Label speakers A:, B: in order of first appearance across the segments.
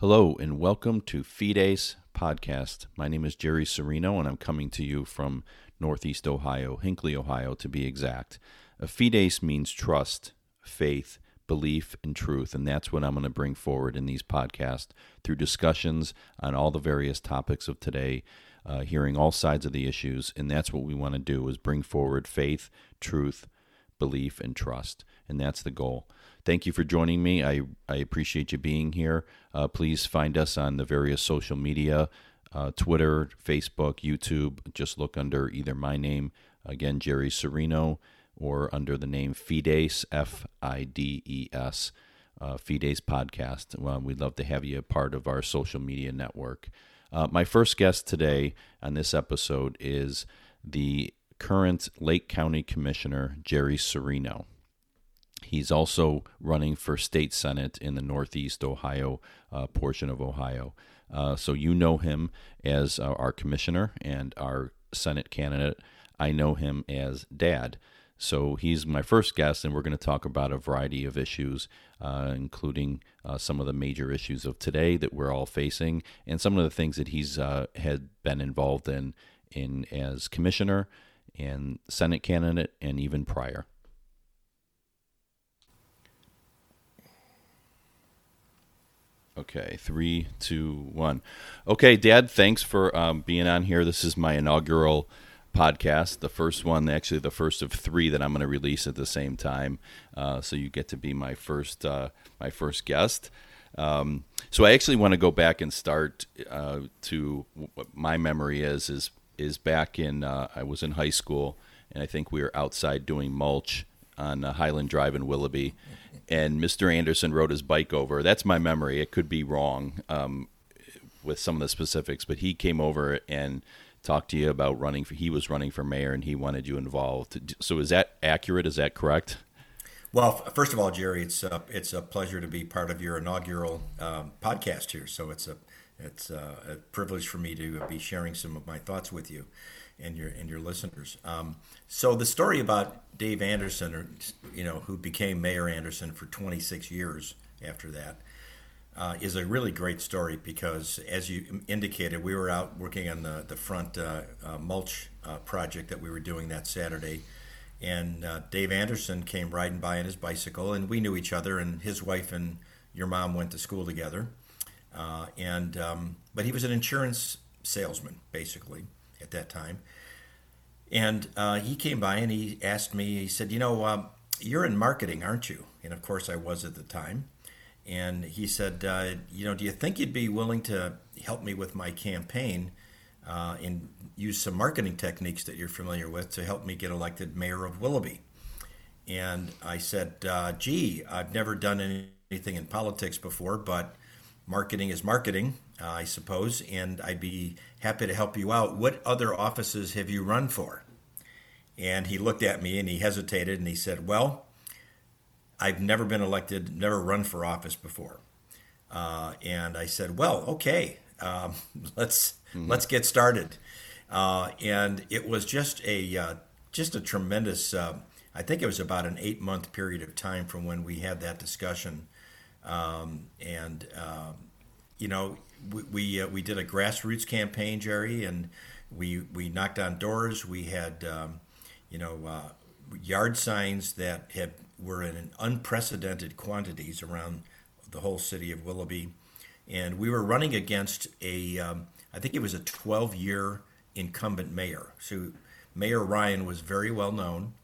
A: Hello, and welcome to Fides Podcast. My name is Jerry Cirino, and I'm coming to you from Northeast Ohio, Hinckley, Ohio, to be exact. A Fides means trust, faith, belief, and truth, and that's what I'm going to bring forward in these podcasts through discussions on all the various topics of today, uh, hearing all sides of the issues, and that's what we want to do is bring forward faith, truth, belief, and trust, and that's the goal. Thank you for joining me. I, I appreciate you being here. Uh, please find us on the various social media uh, Twitter, Facebook, YouTube. Just look under either my name, again, Jerry Cirino, or under the name Fides, F I D E S, uh, Fides Podcast. Well, we'd love to have you a part of our social media network. Uh, my first guest today on this episode is the current Lake County Commissioner, Jerry Cirino. He's also running for state senate in the Northeast Ohio uh, portion of Ohio. Uh, so you know him as uh, our commissioner and our Senate candidate. I know him as Dad. So he's my first guest, and we're going to talk about a variety of issues, uh, including uh, some of the major issues of today that we're all facing, and some of the things that he's uh, had been involved in, in as commissioner and Senate candidate, and even prior. Okay, three, two, one. Okay, Dad, thanks for um, being on here. This is my inaugural podcast, the first one, actually the first of three that I'm going to release at the same time. Uh, so you get to be my first, uh, my first guest. Um, so I actually want to go back and start uh, to what my memory is is is back in uh, I was in high school and I think we were outside doing mulch on uh, Highland Drive in Willoughby and Mr. Anderson rode his bike over. That's my memory. It could be wrong um, with some of the specifics, but he came over and talked to you about running. For, he was running for mayor, and he wanted you involved. So is that accurate? Is that correct?
B: Well, first of all, Jerry, it's a, it's a pleasure to be part of your inaugural um, podcast here. So it's a it's a, a, privilege for me to be sharing some of my thoughts with you and your and your listeners. Um, so the story about Dave Anderson, or you know, who became Mayor Anderson for 26 years after that, uh, is a really great story because, as you indicated, we were out working on the the front uh, uh, mulch uh, project that we were doing that Saturday. And uh, Dave Anderson came riding by on his bicycle, and we knew each other. And his wife and your mom went to school together. Uh, and um, but he was an insurance salesman, basically at that time. And uh, he came by and he asked me, he said, You know, um, you're in marketing, aren't you? And of course, I was at the time. And he said, uh, You know, do you think you'd be willing to help me with my campaign uh, and use some marketing techniques that you're familiar with to help me get elected mayor of Willoughby? And I said, uh, Gee, I've never done anything in politics before, but marketing is marketing, uh, I suppose, and I'd be happy to help you out. What other offices have you run for? And he looked at me and he hesitated and he said, Well, I've never been elected, never run for office before. Uh, and I said, Well, okay, um, let's mm-hmm. let's get started. Uh, and it was just a uh, just a tremendous. Uh, I think it was about an eight month period of time from when we had that discussion um, and um, you know, we we, uh, we, did a grassroots campaign, Jerry, and we we knocked on doors. We had um, you know uh, yard signs that had were in unprecedented quantities around the whole city of Willoughby, and we were running against a um, I think it was a 12 year incumbent mayor. So Mayor Ryan was very well known,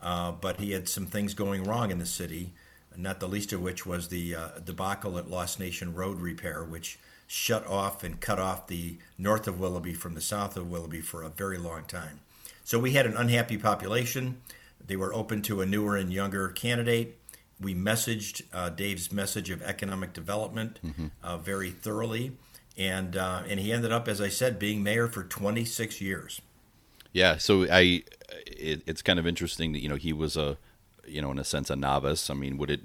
B: uh, but he had some things going wrong in the city not the least of which was the uh, debacle at Lost Nation Road repair, which shut off and cut off the north of Willoughby from the south of Willoughby for a very long time. So we had an unhappy population. They were open to a newer and younger candidate. We messaged uh, Dave's message of economic development mm-hmm. uh, very thoroughly, and uh, and he ended up, as I said, being mayor for 26 years.
A: Yeah, so I, it, it's kind of interesting that you know he was a you know, in a sense, a novice. I mean, would it,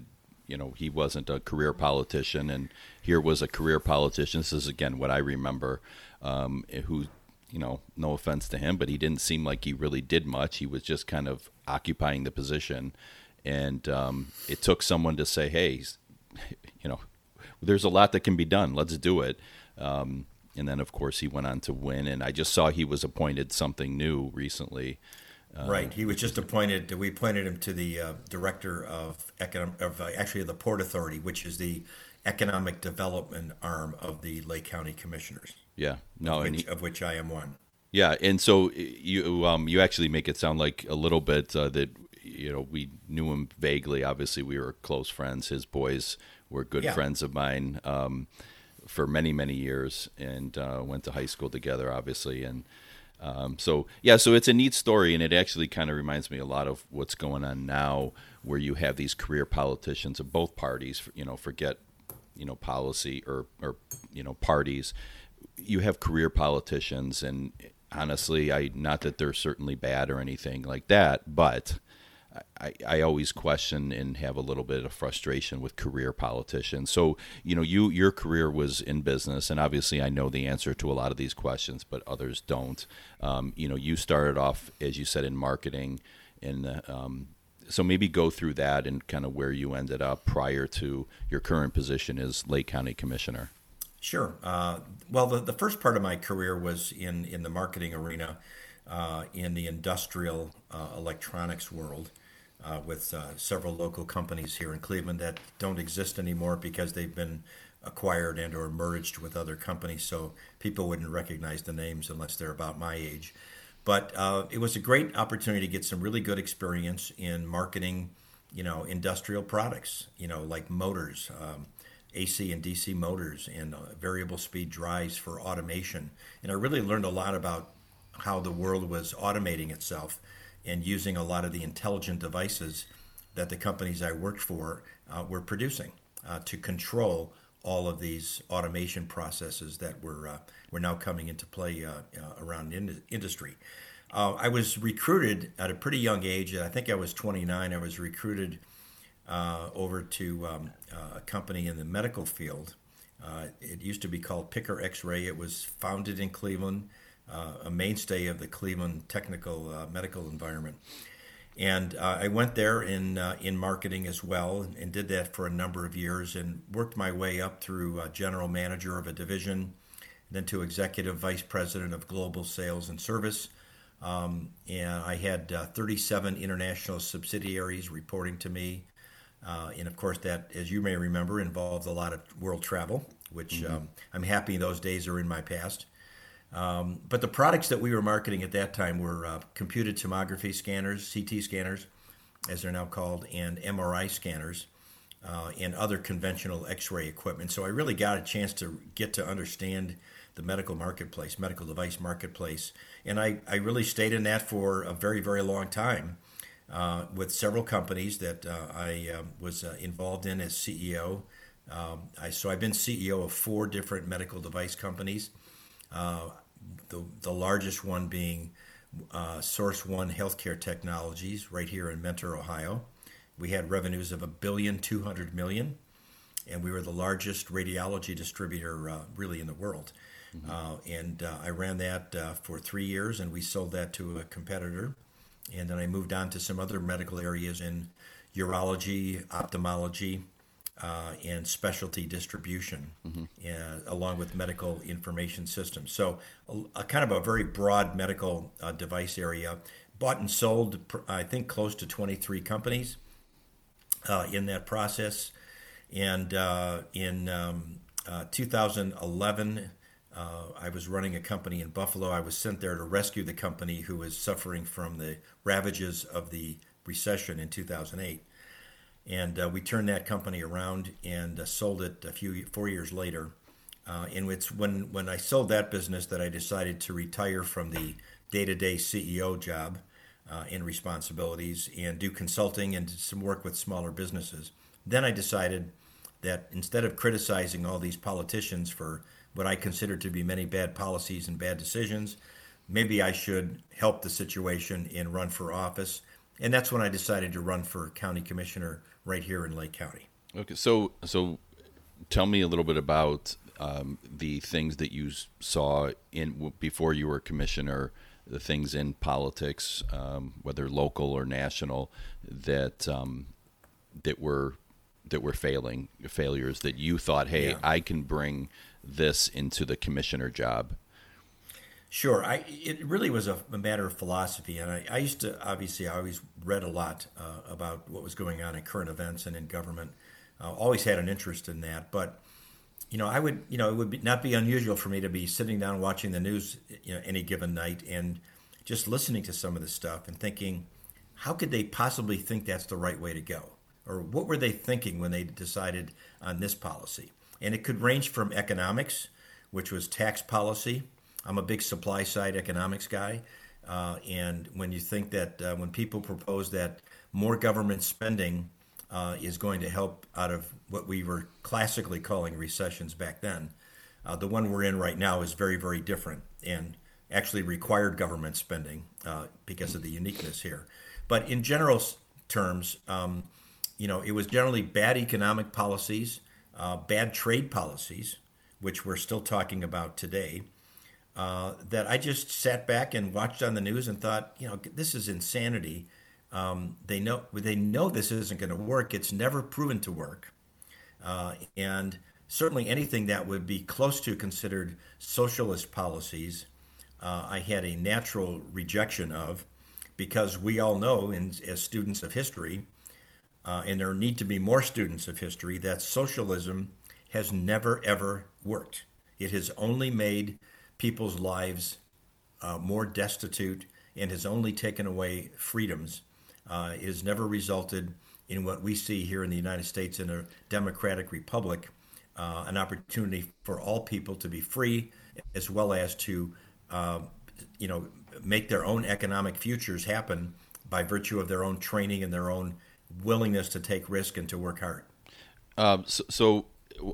A: you know, he wasn't a career politician, and here was a career politician. This is again what I remember, um, who, you know, no offense to him, but he didn't seem like he really did much. He was just kind of occupying the position, and um, it took someone to say, "Hey, you know, there's a lot that can be done. Let's do it. Um, and then, of course, he went on to win. And I just saw he was appointed something new recently.
B: Um, right. He was just appointed. We appointed him to the uh, director of economic, of uh, actually the Port Authority, which is the economic development arm of the Lake County Commissioners.
A: Yeah. No.
B: Of which, he, of which I am one.
A: Yeah, and so you um, you actually make it sound like a little bit uh, that you know we knew him vaguely. Obviously, we were close friends. His boys were good yeah. friends of mine um, for many many years, and uh, went to high school together. Obviously, and um, so yeah, so it's a neat story, and it actually kind of reminds me a lot of what's going on now, where you have these career politicians of both parties. You know, forget you know policy or or you know parties. You have career politicians, and honestly, I not that they're certainly bad or anything like that, but I, I always question and have a little bit of frustration with career politicians. So, you know, you your career was in business, and obviously I know the answer to a lot of these questions, but others don't. Um, you know, you started off, as you said, in marketing, and um, so maybe go through that and kind of where you ended up prior to your current position as Lake County Commissioner.
B: Sure. Uh, well, the, the first part of my career was in, in the marketing arena, uh, in the industrial uh, electronics world uh, with uh, several local companies here in Cleveland that don't exist anymore because they've been acquired and or merged with other companies. So people wouldn't recognize the names unless they're about my age. But uh, it was a great opportunity to get some really good experience in marketing, you know, industrial products, you know, like motors, um, AC and DC motors, and uh, variable speed drives for automation. And I really learned a lot about how the world was automating itself and using a lot of the intelligent devices that the companies I worked for uh, were producing uh, to control all of these automation processes that were uh, were now coming into play uh, uh, around in- industry. Uh, I was recruited at a pretty young age. I think I was 29. I was recruited over to um, a company in the medical field. it used to be called Picker X-Ray. It was founded in Cleveland a mainstay of the Cleveland technical uh, medical environment. And uh, I went there in uh, in marketing as well, and did that for a number of years, and worked my way up through general manager of a division, then to executive vice president of global sales and service. Um, and I had uh, 37 international subsidiaries reporting to me. Uh, and of course, that, as you may remember, involved a lot of world travel, which mm-hmm. um, I'm happy those days are in my past. Um, but the products that we were marketing at that time were uh, computed tomography scanners, CT scanners, as they're now called, and MRI scanners, uh, and other conventional X-ray equipment. So I really got a chance to get to understand the medical marketplace, medical device marketplace, and I, I really stayed in that for a very very long time. Uh, with several companies that uh, I uh, was uh, involved in as CEO. Um, I, so I've been CEO of four different medical device companies. Uh, the, the largest one being uh, Source One Healthcare Technologies, right here in Mentor, Ohio. We had revenues of a billion two hundred million, and we were the largest radiology distributor uh, really in the world. Mm-hmm. Uh, and uh, I ran that uh, for three years, and we sold that to a competitor. And then I moved on to some other medical areas in urology, ophthalmology, uh, and specialty distribution, mm-hmm. and, along with medical information systems. So, a, a kind of a very broad medical uh, device area. Bought and sold, I think, close to 23 companies uh, in that process. And uh, in um, uh, 2011, uh, I was running a company in Buffalo. I was sent there to rescue the company who was suffering from the ravages of the recession in 2008 and uh, we turned that company around and uh, sold it a few four years later. Uh, and it's when when I sold that business that I decided to retire from the day-to-day CEO job uh, and responsibilities and do consulting and some work with smaller businesses. Then I decided that instead of criticizing all these politicians for what I consider to be many bad policies and bad decisions, maybe I should help the situation and run for office. And that's when I decided to run for county commissioner right here in Lake County.
A: Okay, so so tell me a little bit about um, the things that you saw in before you were commissioner, the things in politics, um, whether local or national, that um, that were that were failing failures that you thought, hey,
B: Yeah.
A: I can bring this into the commissioner job?
B: Sure. I it really was a, a matter of philosophy, and I, I used to obviously I always read a lot uh, about what was going on in current events and in government. Uh, always had an interest in that, but you know I would you know it would be, not be unusual for me to be sitting down watching the news you know any given night and just listening to some of this stuff and thinking, how could they possibly think that's the right way to go, or what were they thinking when they decided on this policy? And it could range from economics, which was tax policy. I'm a big supply side economics guy. Uh, and when you think that uh, when people propose that more government spending uh, is going to help out of what we were classically calling recessions back then, uh, the one we're in right now is very, very different and actually required government spending uh, because of the uniqueness here. But in general terms, um, you know, it was generally bad economic policies, uh, bad trade policies, which we're still talking about today uh, that I just sat back and watched on the news and thought, you know, this is insanity. Um, they know they know this isn't going to work. It's never proven to work, uh, and certainly anything that would be close to considered socialist policies, uh, I had a natural rejection of, because we all know, in, as students of history, uh, and there need to be more students of history, that socialism has never ever worked. It has only made people's lives uh, more destitute and has only taken away freedoms. Uh, it has never resulted in what we see here in the United States in a democratic republic, uh, an opportunity for all people to be free, as well as to, uh, you know, make their own economic futures happen by virtue of their own training and their own willingness to take risk and to work hard.
A: Um, so, so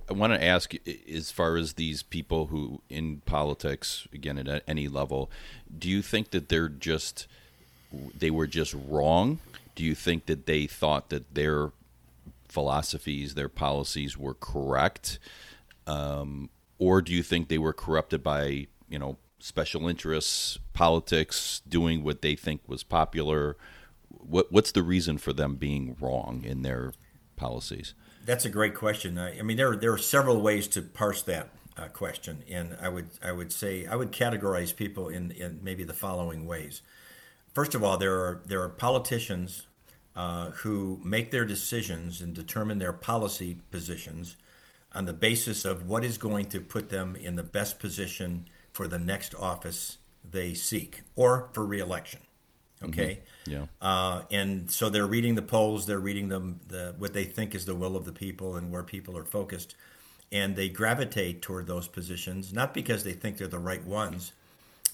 A: I want to ask, as far as these people who in politics, again at any level, do you think that they're just they were just wrong? Do you think that they thought that their philosophies, their policies were correct, um, or do you think they were corrupted by you know special interests, politics, doing what they think was popular? What what's the reason for them being wrong in their policies?
B: That's a great question. I, I mean, there are, there are several ways to parse that uh, question, and I would I would say I would categorize people in, in maybe the following ways. First of all, there are there are politicians uh, who make their decisions and determine their policy positions on the basis of what is going to put them in the best position for the next office they seek or for reelection. Okay.
A: Yeah.
B: Uh, and so they're reading the polls, they're reading them, the, what they think is the will of the people and where people are focused. And they gravitate toward those positions, not because they think they're the right ones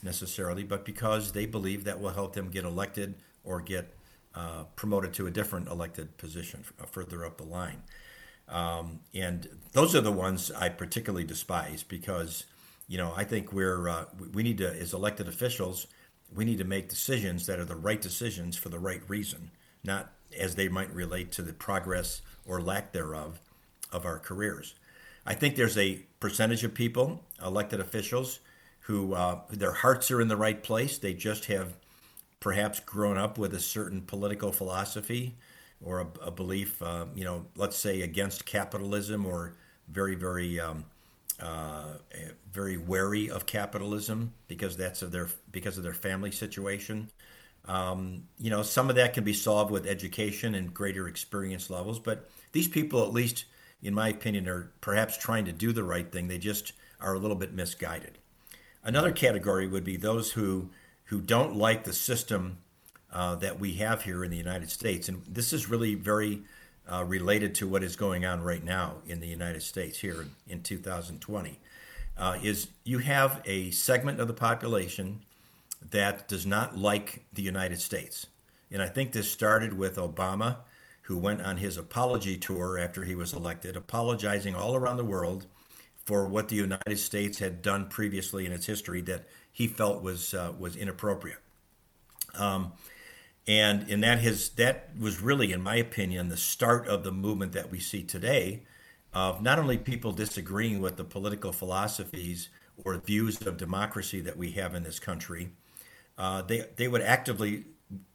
B: necessarily, but because they believe that will help them get elected or get uh, promoted to a different elected position f- further up the line. Um, and those are the ones I particularly despise because, you know, I think we're uh, we need to, as elected officials, we need to make decisions that are the right decisions for the right reason, not as they might relate to the progress or lack thereof of our careers. I think there's a percentage of people, elected officials, who uh, their hearts are in the right place. They just have perhaps grown up with a certain political philosophy or a, a belief, uh, you know, let's say against capitalism or very, very, um, uh, very wary of capitalism because that's of their because of their family situation. Um, you know, some of that can be solved with education and greater experience levels, but these people, at least in my opinion, are perhaps trying to do the right thing. They just are a little bit misguided. Another category would be those who who don't like the system uh, that we have here in the United States, and this is really very uh, related to what is going on right now in the United States here in, in 2020. Uh, is you have a segment of the population that does not like the United States, and I think this started with Obama, who went on his apology tour after he was elected, apologizing all around the world for what the United States had done previously in its history that he felt was uh, was inappropriate. Um, and in that his that was really, in my opinion, the start of the movement that we see today of not only people disagreeing with the political philosophies or views of democracy that we have in this country, uh, they they would actively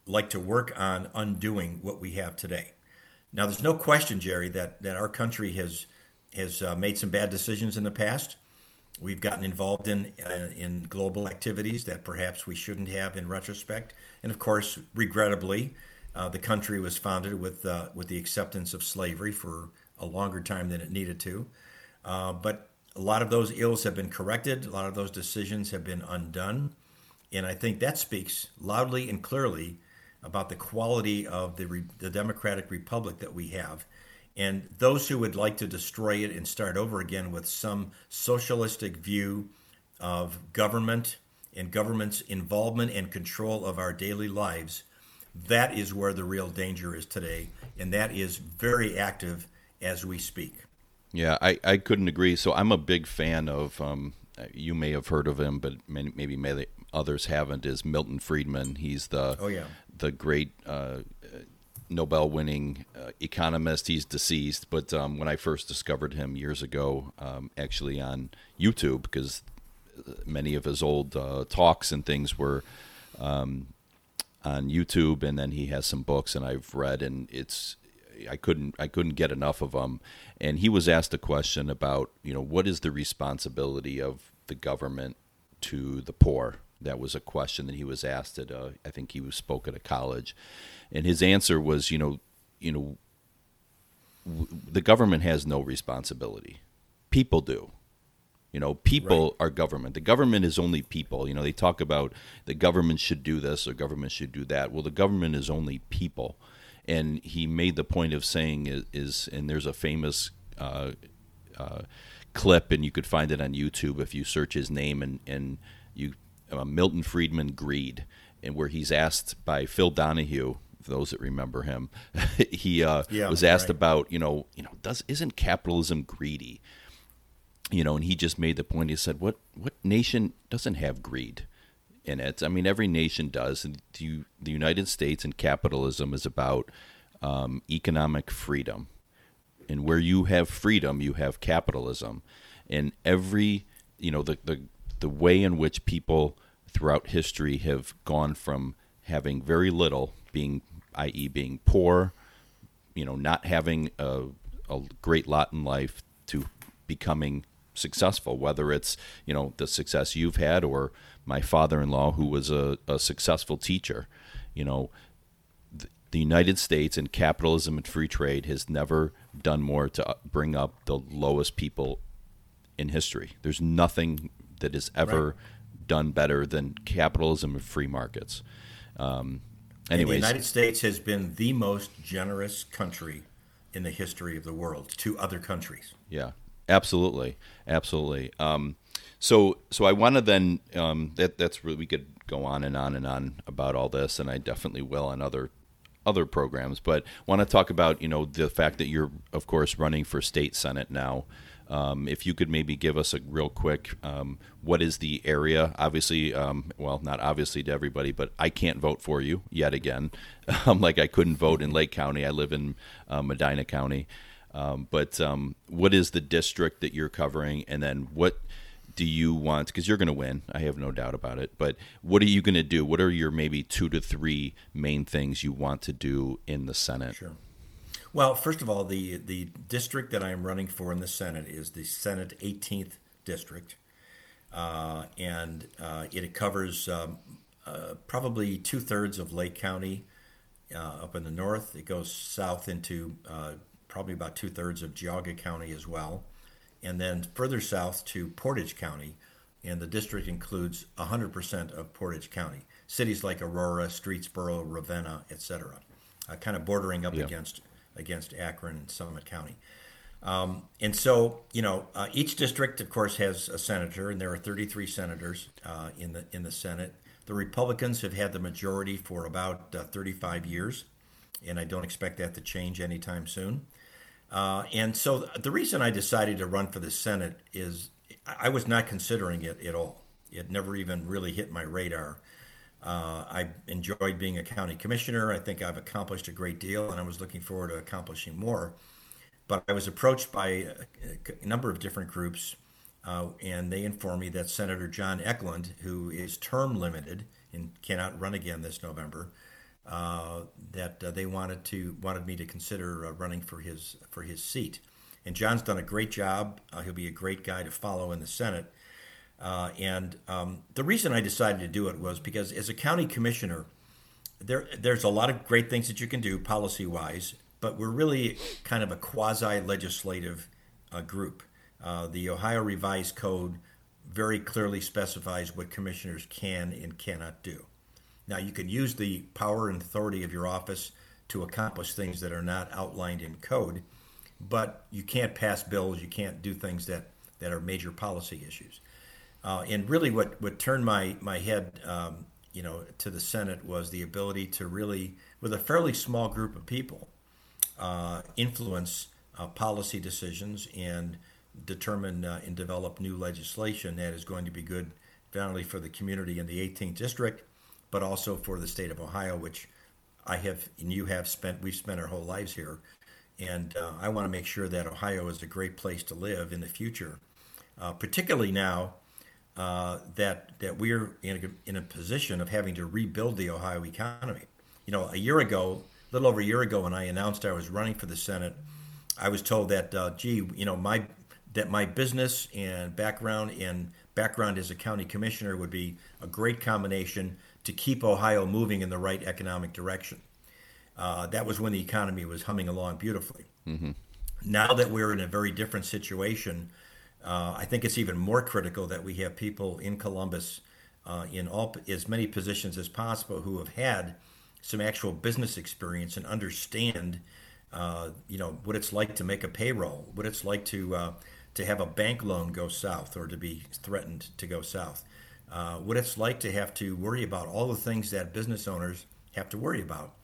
B: like to work on undoing what we have today. Now, there's no question, Jerry, that, that our country has has uh, made some bad decisions in the past. We've gotten involved in uh, in global activities that perhaps we shouldn't have in retrospect, and of course, regrettably, uh, the country was founded with uh, with the acceptance of slavery for a longer time than it needed to. Uh, but a lot of those ills have been corrected. A lot of those decisions have been undone, and I think that speaks loudly and clearly about the quality of the re- the democratic republic that we have. And those who would like to destroy it and start over again with some socialistic view of government and government's involvement and control of our daily lives that is where the real danger is today, and that is very active as we speak.
A: Yeah, I, I couldn't agree. So I'm a big fan of, um, you may have heard of him, but maybe, maybe others haven't, is Milton Friedman. He's the,
B: oh, yeah.
A: the great uh, Nobel winning uh, economist. He's deceased, but um, when I first discovered him years ago, um, actually on YouTube, because many of his old uh, talks and things were um, on YouTube, and then he has some books, and I've read, and it's I couldn't I couldn't get enough of them. And he was asked a question about you know what is the responsibility of the government to the poor. That was a question that he was asked at a, I think he was spoke at a college, and his answer was you know you know w- the government has no responsibility, people do. You know, people right. are government. The government is only people. You know, they talk about the government should do this or government should do that. Well, the government is only people. And he made the point of saying is, is and there's a famous uh, uh, clip, and you could find it on YouTube if you search his name and and you uh, Milton Friedman greed, and where he's asked by Phil Donahue, those that remember him, he uh, yeah, was asked right. about you know you know does isn't capitalism greedy? you know, and he just made the point. He said, "What what nation doesn't have greed in it? I mean, every nation does. And the, the United States and capitalism is about um, economic freedom, and where you have freedom, you have capitalism, and every you know the the the way in which people throughout history have gone from having very little, being i.e., being poor, you know, not having a, a great lot in life, to becoming successful, whether it's you know the success you've had or my father-in-law who was a, a successful teacher. You know, the, the United States and capitalism and free trade has never done more to uh, bring up the lowest people in history. There's nothing that has ever right. Done better than capitalism and free markets. Um, anyways,
B: and the United States has been the most generous country in the history of the world to other countries.
A: Yeah, Absolutely, absolutely. Um, so, so I want to then um, that that's really we could go on and on and on about all this, and I definitely will on other other programs. But want to talk about you know the fact that you're of course running for state senate now. Um, if you could maybe give us a real quick, um, what is the area? Obviously, um, well, not obviously to everybody, but I can't vote for you yet again. like I couldn't vote in Lake County. I live in uh, Medina County. Um, but um, what is the district that you're covering, and then what do you want? Because you're going to win, I have no doubt about it. But what are you going to do? What are your maybe two to three main things you want to do in the Senate?
B: Sure. Well, first of all, the the district that I am running for in the Senate is the Senate 18th district, uh, and uh, it covers um, uh, probably two thirds of Lake County uh, up in the north. It goes south into uh, probably about two thirds of Geauga County as well, and then further south to Portage County, and the district includes 100% of Portage County. Cities like Aurora, Streetsboro, Ravenna, etc., uh, kind of bordering up yeah. against against Akron and Summit County. Um, and so, you know, uh, each district, of course, has a senator, and there are 33 senators uh, in the in the Senate. The Republicans have had the majority for about uh, 35 years, and I don't expect that to change anytime soon. Uh, and so the reason I decided to run for the Senate is I was not considering it at all. It never even really hit my radar. Uh, I enjoyed being a county commissioner. I think I've accomplished a great deal, and I was looking forward to accomplishing more. But I was approached by a, a number of different groups, uh, and they informed me that Senator John Eklund, who is term limited and cannot run again this November, uh, that uh, they wanted to wanted me to consider uh, running for his for his seat. And John's done a great job. Uh, he'll be a great guy to follow in the Senate. Uh, and um, the reason I decided to do it was because as a county commissioner, there there's a lot of great things that you can do policy wise, but we're really kind of a quasi legislative uh, group. the Ohio Revised Code very clearly specifies what commissioners can and cannot do. Now, you can use the power and authority of your office to accomplish things that are not outlined in code, but you can't pass bills, you can't do things that, that are major policy issues. Uh, and really, what, what turned my, my head um, you know, to the Senate was the ability to really, with a fairly small group of people, uh, influence uh, policy decisions and determine uh, and develop new legislation that is going to be good not only for the community in the 18th district, but also for the state of Ohio, which I have and you have spent. We've spent our whole lives here, and uh, I want to make sure that Ohio is a great place to live in the future, uh, particularly now uh, that that we're in a, in a position of having to rebuild the Ohio economy. You know, a year ago, a little over a year ago, when I announced I was running for the Senate, I was told that, uh, gee, you know, my that my business and background and background as a county commissioner would be a great combination to keep Ohio moving in the right economic direction. Uh, that was when the economy was humming along beautifully. Mm-hmm. Now that we're in a very different situation, uh, I think it's even more critical that we have people in Columbus uh, in all as many positions as possible who have had some actual business experience and understand, uh, you know, what it's like to make a payroll, what it's like to uh, to have a bank loan go south or to be threatened to go south uh, what it's like to have to worry about all the things that business owners have to worry about,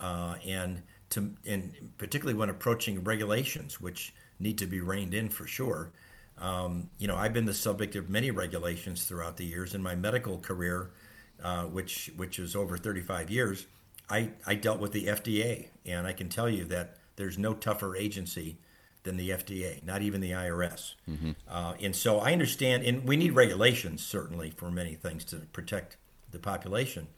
B: uh, and to and particularly when approaching regulations, which need to be reined in for sure. Um, you know, I've been the subject of many regulations throughout the years in my medical career, uh, which which is over 35 years. I, I dealt with the FDA, and I can tell you that there's no tougher agency than the FDA, not even the IRS. Mm-hmm. Uh, and so I understand, and we need regulations certainly for many things to protect the population,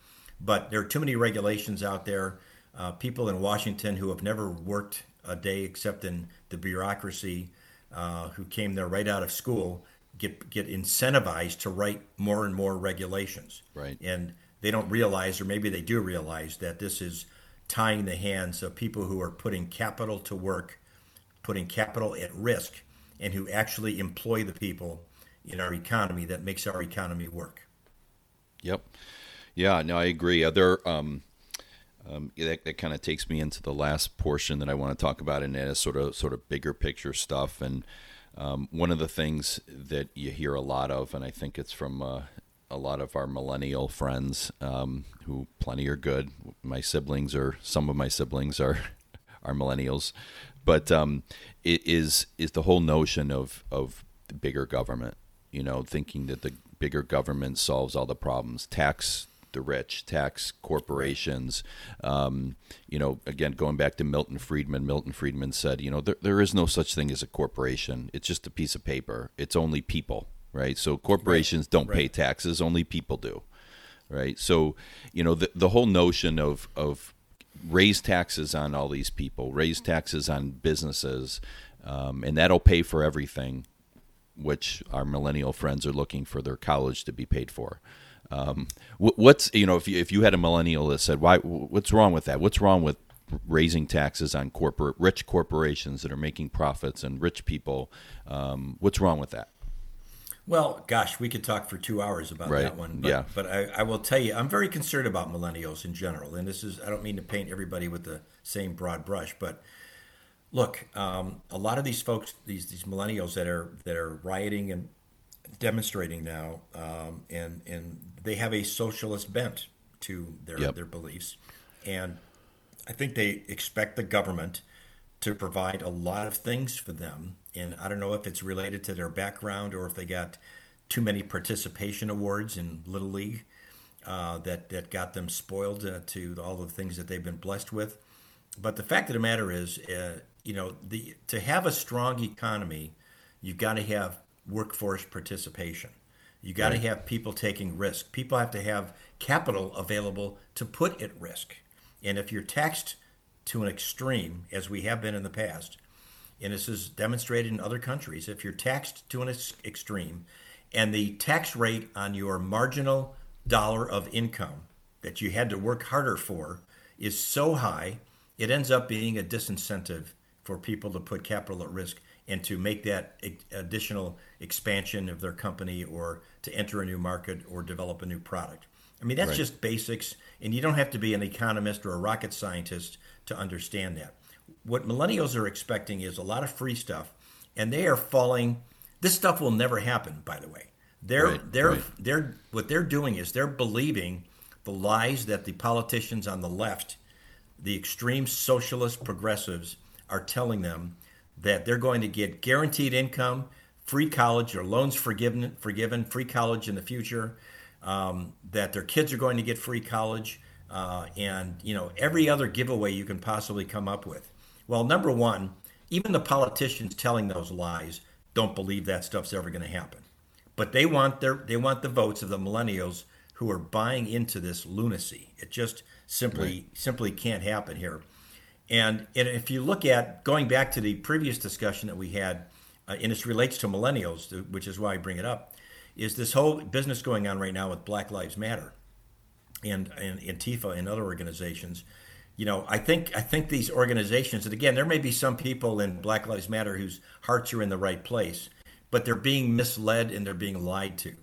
B: but there are too many regulations out there. Uh, people in Washington who have never worked a day except in the bureaucracy, uh, who came there right out of school, get get incentivized to write more and more regulations.
A: Right.
B: And they don't realize, or maybe they do realize, that this is tying the hands of people who are putting capital to work putting capital at risk and who actually employ the people in our economy that makes our economy work.
A: Yep. Yeah, no, I agree. Other um, um, that, that kind of takes me into the last portion that I want to talk about, and that is sort of sort of bigger picture stuff. And um, one of the things that you hear a lot of, and I think it's from uh, a lot of our millennial friends, um, who plenty are good. My siblings, or some of my siblings, are are millennials, but um, it is is the whole notion of of bigger government. You know, thinking that the bigger government solves all the problems, tax the rich, tax corporations. Um, you know, again, going back to Milton Friedman, Milton Friedman said, you know, there, there is no such thing as a corporation. It's just a piece of paper. It's only people, right? So corporations right. don't right. pay taxes, only people do, right? So, you know, the, the whole notion of, of raise taxes on all these people, raise taxes on businesses, um, and that'll pay for everything, which our millennial friends are looking for their college to be paid for. Um, what's you know if you, if you had a millennial that said why what's wrong with that? What's wrong with raising taxes on corporate rich corporations that are making profits and rich people? Um, what's wrong with that?
B: Well, gosh, we could talk for two hours about
A: right.
B: that one. But,
A: yeah.
B: but I, I, will tell you, I'm very concerned about millennials in general. And this is, I don't mean to paint everybody with the same broad brush, but look, um, a lot of these folks, these these millennials that are that are rioting and demonstrating now, um, and and they have a socialist bent to their yep. their beliefs, and I think they expect the government to provide a lot of things for them. And I don't know if it's related to their background or if they got too many participation awards in Little League uh, that, that got them spoiled uh, to all the things that they've been blessed with. But the fact of the matter is, uh, you know, the, to have a strong economy, you've got to have workforce participation. You got right. to have people taking risk. People have to have capital available to put at risk. And if you're taxed to an extreme, as we have been in the past, and this is demonstrated in other countries, if you're taxed to an ex- extreme, and the tax rate on your marginal dollar of income that you had to work harder for is so high, it ends up being a disincentive for people to put capital at risk and to make that additional expansion of their company or to enter a new market or develop a new product. I mean, that's right. just basics, and you don't have to be an economist or a rocket scientist to understand that. What millennials are expecting is a lot of free stuff, and they are falling. This stuff will never happen, by the way. They're right, they're right. they're what they're doing is they're believing the lies that the politicians on the left, the extreme socialist progressives, are telling them that they're going to get guaranteed income, free college or loans forgiven, forgiven, free college in the future, um, that their kids are going to get free college, uh, and you know every other giveaway you can possibly come up with. Well, number one, even the politicians telling those lies don't believe that stuff's ever going to happen, but they want their they want the votes of the millennials who are buying into this lunacy. It just simply right. simply can't happen here. And, if you look at going back to the previous discussion that we had, uh, and this relates to millennials, which is why I bring it up, is this whole business going on right now with Black Lives Matter and, and Antifa and other organizations. You know, I think I think these organizations, and again, there may be some people in Black Lives Matter whose hearts are in the right place, but they're being misled and they're being lied to.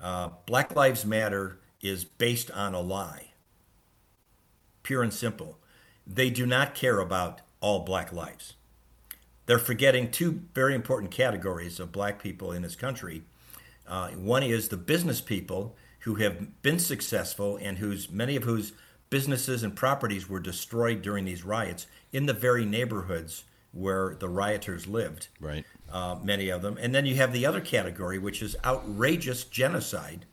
B: Uh, Black Lives Matter is based on a lie, pure and simple they do not care about all black lives. They're forgetting two very important categories of black people in this country. Uh, one is the business people who have been successful and whose many of whose businesses and properties were destroyed during these riots in the very neighborhoods where the rioters lived.
A: Right.
B: Uh, many of them, and then you have the other category, which is outrageous genocide,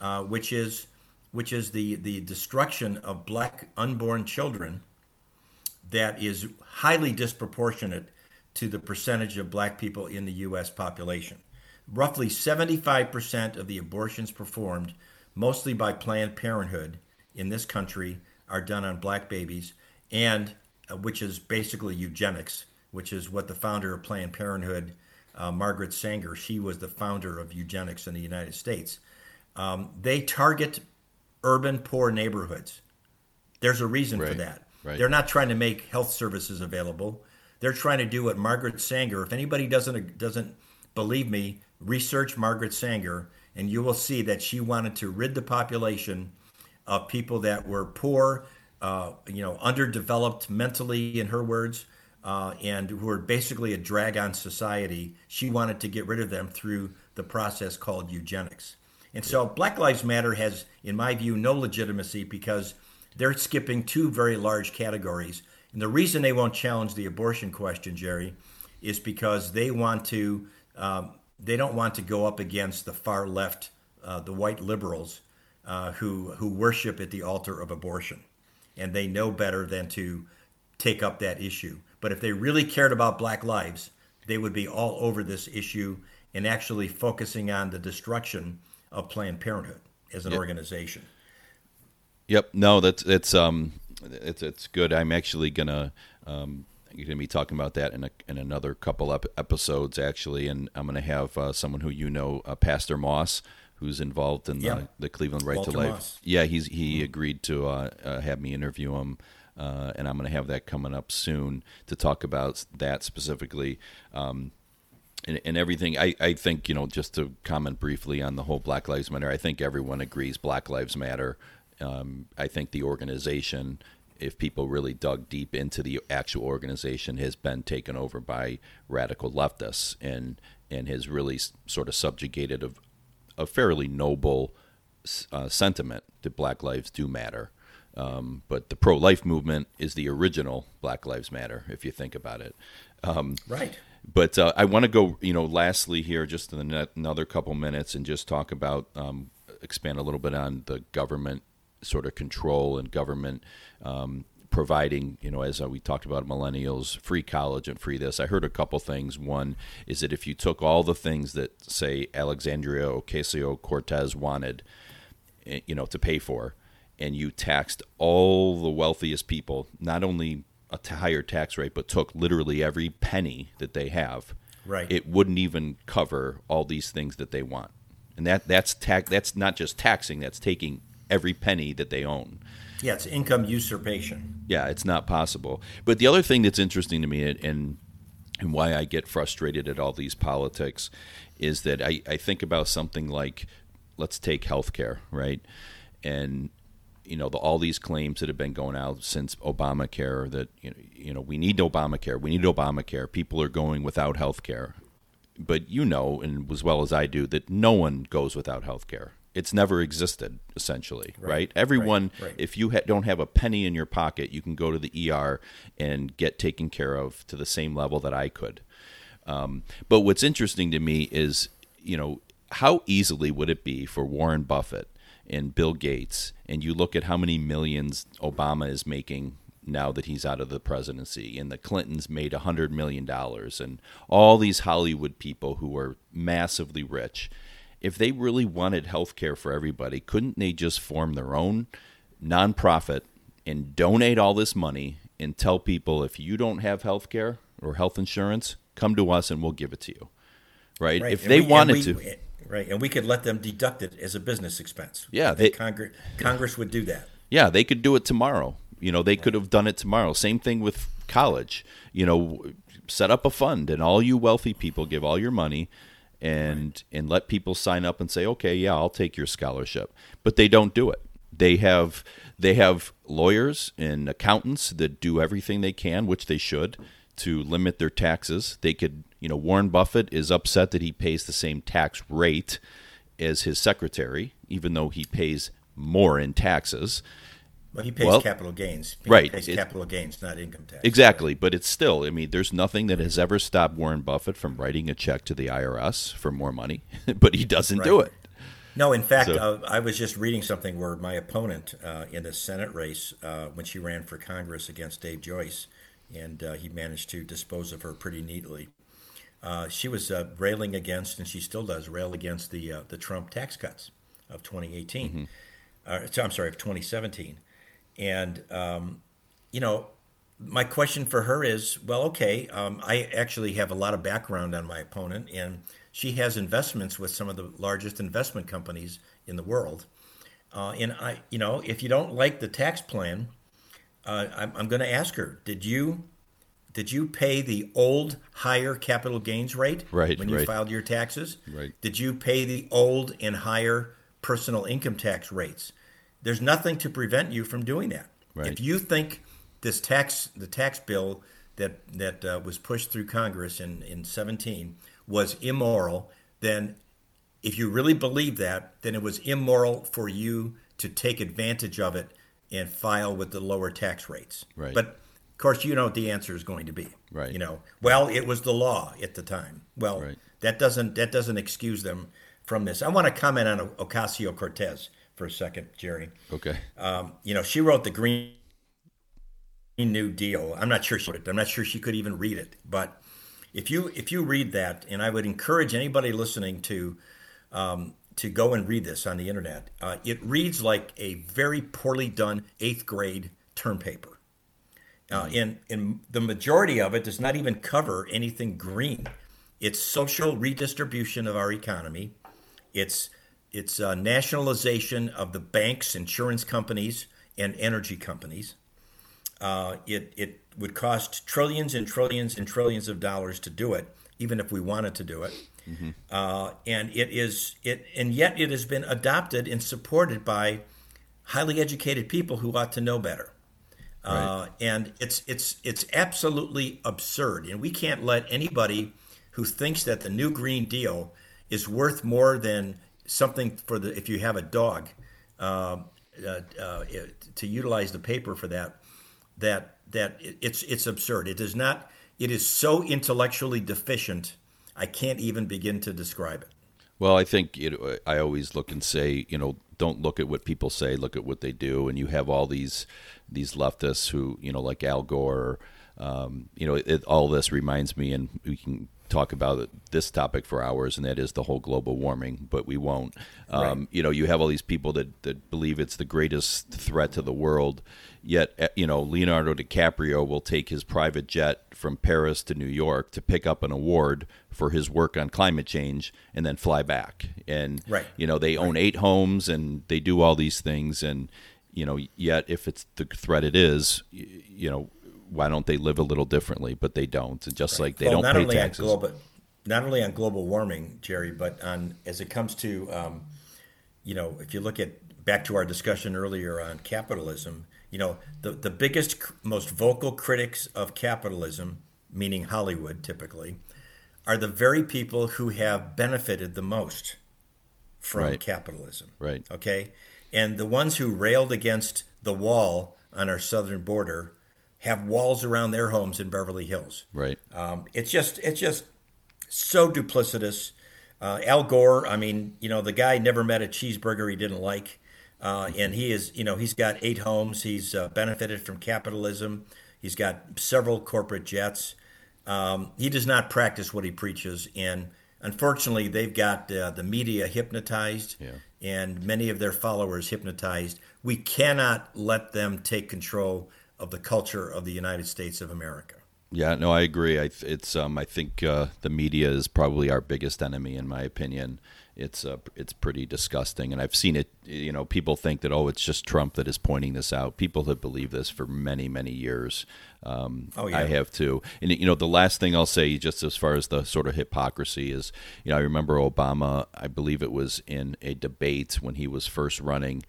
B: uh, which is which is the the destruction of black unborn children that is highly disproportionate to the percentage of black people in the U.S. population. Roughly 75% of the abortions performed, mostly by Planned Parenthood in this country, are done on black babies, and uh, which is basically eugenics, which is what the founder of Planned Parenthood, uh, Margaret Sanger, she was the founder of eugenics in the United States. Um, they target urban poor neighborhoods. There's a reason right. for that. Right. They're not trying to make health services available. They're trying to do what Margaret Sanger. If anybody doesn't doesn't believe me, research Margaret Sanger, and you will see that she wanted to rid the population of people that were poor, uh, you know, underdeveloped mentally, in her words, uh, and who were basically a drag on society. She wanted to get rid of them through the process called eugenics. And so Black Lives Matter has, in my view, no legitimacy because they're skipping two very large categories. And the reason they won't challenge the abortion question, Jerry, is because they want to. Um, they don't want to go up against the far left, uh, the white liberals, uh, who who worship at the altar of abortion, and they know better than to take up that issue. But if they really cared about Black lives, they would be all over this issue and actually focusing on the destruction of Planned Parenthood as an yep. organization.
A: Yep. No, that's it's um it's it's good. I'm actually gonna um you're gonna be talking about that in a, in another couple ep- episodes actually, and I'm gonna have uh, someone who you know, uh, Pastor Moss, who's involved in the, the Cleveland Right
B: Walter
A: to Life.
B: Moss.
A: Yeah, he's he mm-hmm. agreed to uh, uh, have me interview him. Uh, and I'm going to have that coming up soon to talk about that specifically. Um, and, and, everything. I, I think, you know, just to comment briefly on the whole Black Lives Matter, I think everyone agrees Black Lives Matter. Um, I think the organization, if people really dug deep into the actual organization, has been taken over by radical leftists and and has really sort of subjugated a, a fairly noble uh, sentiment that Black lives do matter. Um, but the pro-life movement is the original Black Lives Matter, if you think about it.
B: Um, right.
A: But uh, I want to go, you know, lastly here, just in another couple minutes, and just talk about, um, expand a little bit on the government sort of control and government um, providing, you know, as uh, we talked about millennials, free college and free this. I heard a couple things. One is that if you took all the things that, say, Alexandria Ocasio Cortez wanted, eh, you know, to pay for, and you taxed all the wealthiest people, not only a higher tax rate, but took literally every penny that they have,
B: Right.
A: it wouldn't even cover all these things that they want. And that that's tax that's not just taxing, that's taking every penny that they own.
B: Yeah, it's income usurpation.
A: Yeah, it's not possible. But the other thing that's interesting to me and and why I get frustrated at all these politics is that I, I think about something like let's take healthcare, right? And you know, the, all these claims that have been going out since Obamacare that you know, you know, we need Obamacare, we need Obamacare. People are going without health care. But you know, and as well as I do, that no one goes without health care. It's never existed, essentially, right? Everyone,
B: right, right.
A: if you ha- don't have a penny in your pocket, you can go to the ER and get taken care of to the same level that I could. Um, but what's interesting to me is, you know, how easily would it be for Warren Buffett and Bill Gates, and you look at how many millions Obama is making now that he's out of the presidency, and the Clintons made a hundred million dollars, and all these Hollywood people who are massively rich. If they really wanted health care for everybody, couldn't they just form their own nonprofit and donate all this money and tell people if you don't have health care or health insurance, come to us and we'll give it to you. Right?
B: Right.
A: If
B: And
A: they
B: we-
A: wanted
B: we-
A: to.
B: Right, and we could let them deduct it as a business expense.
A: Yeah, they-
B: Congress, Congress would do that.
A: Yeah, they could do it tomorrow. You know, they could have done it tomorrow. Same thing with college. You know, set up a fund and all you wealthy people give all your money and and let people sign up and say, "Okay, yeah, I'll take your scholarship." But they don't do it. They have they have lawyers and accountants that do everything they can, which they should, to limit their taxes. They could, you know, Warren Buffett is upset that he pays the same tax rate as his secretary, even though he pays more in taxes.
B: Well, he pays
A: Well,
B: capital gains. He
A: right,
B: pays
A: it-
B: capital gains, not income tax.
A: Exactly, but it's still, I mean, there's nothing that has ever stopped Warren Buffett from writing a check to the IRS for more money, but he doesn't do it.
B: No, in fact,
A: So-
B: uh, I was just reading something where my opponent uh, in the Senate race, uh, when she ran for Congress against Dave Joyce, and uh, he managed to dispose of her pretty neatly. Uh, she was uh, railing against, and she still does rail against the uh, the Trump tax cuts of 2018. Uh, so- I'm sorry, of 2017. And um, you know, my question for her is, well, okay, um, I actually have a lot of background on my opponent, and she has investments with some of the largest investment companies in the world. Uh, and I, you know, if you don't like the tax plan, uh, I'm, I'm going to ask her: Did you did you pay the old higher capital gains rate
A: Right,
B: when you
A: right.
B: filed your taxes?
A: Right.
B: Did you pay the old and higher personal income tax rates? There's nothing to prevent you from doing that.
A: Right.
B: If you think this tax, the tax bill that that uh, was pushed through Congress in in 17 was immoral, then if you really believe that, then it was immoral for you to take advantage of it and file with the lower tax rates.
A: Right.
B: But of course, you know what the answer is going to be.
A: Right.
B: You know, well, it was the law at the time. Well,
A: Right.
B: that doesn't that doesn't excuse them from this. I want to comment on Ocasio Cortez for a second, Jerry.
A: Okay.
B: Um, you know, she wrote the Green New Deal. I'm not sure she wrote it. I'm not sure she could even read it. But if you if you read that, and I would encourage anybody listening to um, to go and read this on the internet. Uh, it reads like a very poorly done eighth grade term paper. Uh, and, and the majority of it does not even cover anything green. It's social redistribution of our economy. It's it's uh, nationalization of the banks, insurance companies, and energy companies. Uh, it it would cost trillions and trillions and trillions of dollars to do it, even if we wanted to do it. Uh, and it is it and yet it has been adopted and supported by highly educated people who ought to know better. Uh, and it's it's it's absolutely absurd, and we can't let anybody who thinks that the new Green Deal is worth more than something for the if you have a dog uh, uh, uh, to utilize the paper for that that that it's it's absurd. It is not. It is so intellectually deficient. I can't even begin to describe it.
A: Well, I think I always look and say, you know, don't look at what people say, look at what they do. And you have all these these leftists who, you know, like Al Gore. Um, you know, it, all this reminds me, and we can talk about this topic for hours, and that is the whole global warming, but we won't. Um, right. You know, you have all these people that, that believe it's the greatest threat to the world, yet, eh, you know, Leonardo DiCaprio will take his private jet from Paris to New York to pick up an award for his work on climate change and then fly back. And,
B: right.
A: you know, they own right. eight homes and they do all these things. And, you know, yet if it's the threat it is, you know, why don't they live a little differently? But they don't. And just right. like they well, don't pay taxes.
B: Global, not only on global warming, Jerry, but on as it comes to, um, you know, if you look at back to our discussion earlier on capitalism, you know, the the biggest, most vocal critics of capitalism, meaning Hollywood, typically, are the very people who have benefited the most from
A: right.
B: capitalism.
A: Right.
B: Okay, and the ones who railed against the wall on our southern border have walls around their homes in Beverly Hills.
A: Right.
B: Um, it's just it's just so duplicitous. Uh, Al Gore, I mean, you know, the guy never met a cheeseburger he didn't like, uh, and he is, you know, he's got eight homes. He's uh, benefited from capitalism. He's got several corporate jets. Um, he does not practice what he preaches, and unfortunately, they've got uh, the media hypnotized,
A: yeah.
B: and many of their followers hypnotized. We cannot let them take control of the culture of the United States of America.
A: Yeah, no, I agree. I it's um, I think uh, the media is probably our biggest enemy, in my opinion. It's uh, it's pretty disgusting, and I've seen it. You know, people think that oh, it's just Trump that is pointing this out. People have believed this for many, many years. Um,
B: oh yeah,
A: I have too. And you know, the last thing I'll say, just as far as the sort of hypocrisy, is you know, I remember Obama. I believe it was in a debate when he was first running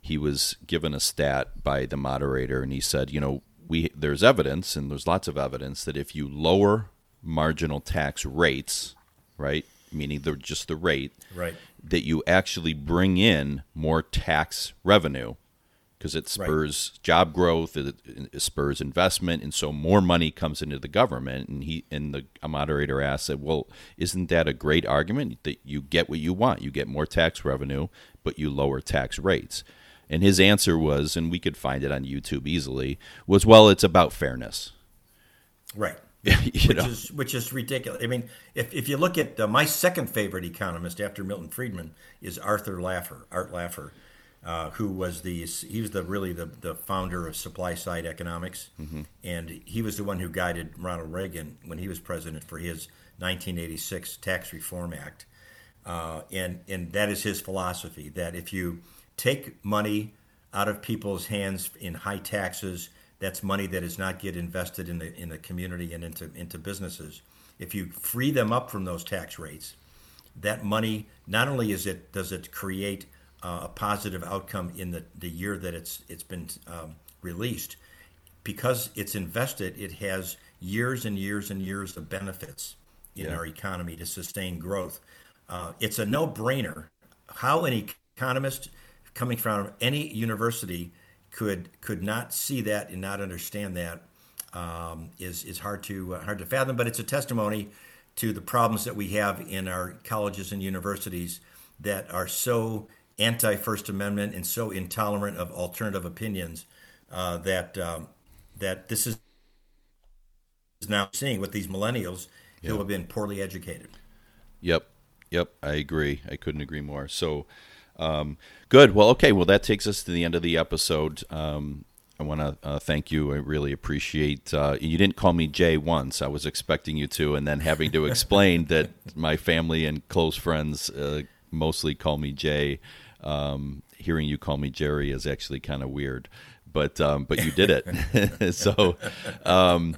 A: he was given a stat by the moderator, and he said, you know, we there's evidence, and there's lots of evidence that if you lower marginal tax rates, right, meaning the just the rate,
B: right,
A: that you actually bring in more tax revenue because it spurs right. job growth, it, it, spurs investment, and so more money comes into the government. And he and the moderator asked, said, "Well, isn't that a great argument that you get what you want? You get more tax revenue, but you lower tax rates." And his answer was, and we could find it on YouTube easily, was, well, it's about fairness.
B: Right.
A: which know?
B: is which is ridiculous. I mean, if, if you look at uh, my second favorite economist after Milton Friedman is Arthur Laffer, Art Laffer, uh, who was the he was the really the, the founder of supply side economics,
A: mm-hmm.
B: and he was the one who guided Ronald Reagan when he was president for his 1986 Tax Reform Act, uh, and and that is his philosophy that if you take money out of people's hands in high taxes. That's money that is not get invested in the in the community and into into businesses. If you free them up from those tax rates, that money not only is it does it create uh, a positive outcome in the, the year that it's it's been um, released, because it's invested, it has years and years and years of benefits in yeah. our economy to sustain growth. Uh, it's a no brainer. How an economist coming from any university could could not see that and not understand that um, is is hard to uh, hard to fathom. But it's a testimony to the problems that we have in our colleges and universities that are so anti First Amendment and so intolerant of alternative opinions uh, that um, that this is now seeing with these millennials yep. who have been poorly educated.
A: Yep, yep, I agree. I couldn't agree more. So. Um, good. Well, okay. Well, that takes us to the end of the episode. Um, I want to uh, thank you. I really appreciate. Uh, you didn't call me Jay once. I was expecting you to, and then having to explain that my family and close friends uh, mostly call me Jay. Um, hearing you call me Jerry is actually kind of weird, but um, but you did it. so um,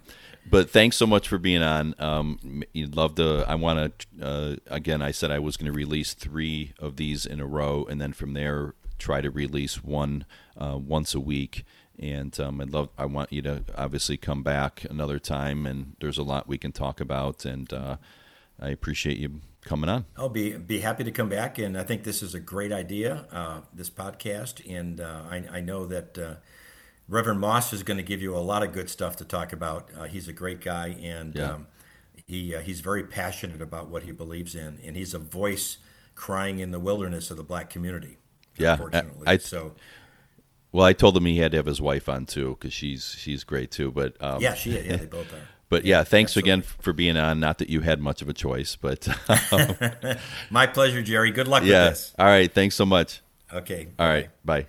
A: but thanks so much for being on. Um, you'd love to. I want to. Uh, again, I said I was going to release three of these in a row, and then from there try to release one uh, once a week. And um, I'd love. I want you to obviously come back another time, and there's a lot we can talk about. And uh, I appreciate you coming on.
B: I'll be be happy to come back, and I think this is a great idea, uh, this podcast, and uh, I, I, know that uh, Reverend Moss is going to give you a lot of good stuff to talk about. Uh, he's a great guy, and
A: yeah.
B: um, he uh, he's very passionate about what he believes in, and he's a voice crying in the wilderness of the black community.
A: Yeah,
B: unfortunately.
A: I,
B: so
A: Well, I told him he had to have his wife on too because she's she's great too. But um,
B: Yeah, she yeah they both are.
A: But yeah, thanks again for being on. Not that you had much of a choice, but
B: My pleasure, Jerry. Good luck
A: yeah.
B: with this.
A: All right. Thanks so much.
B: Okay.
A: All right. Bye.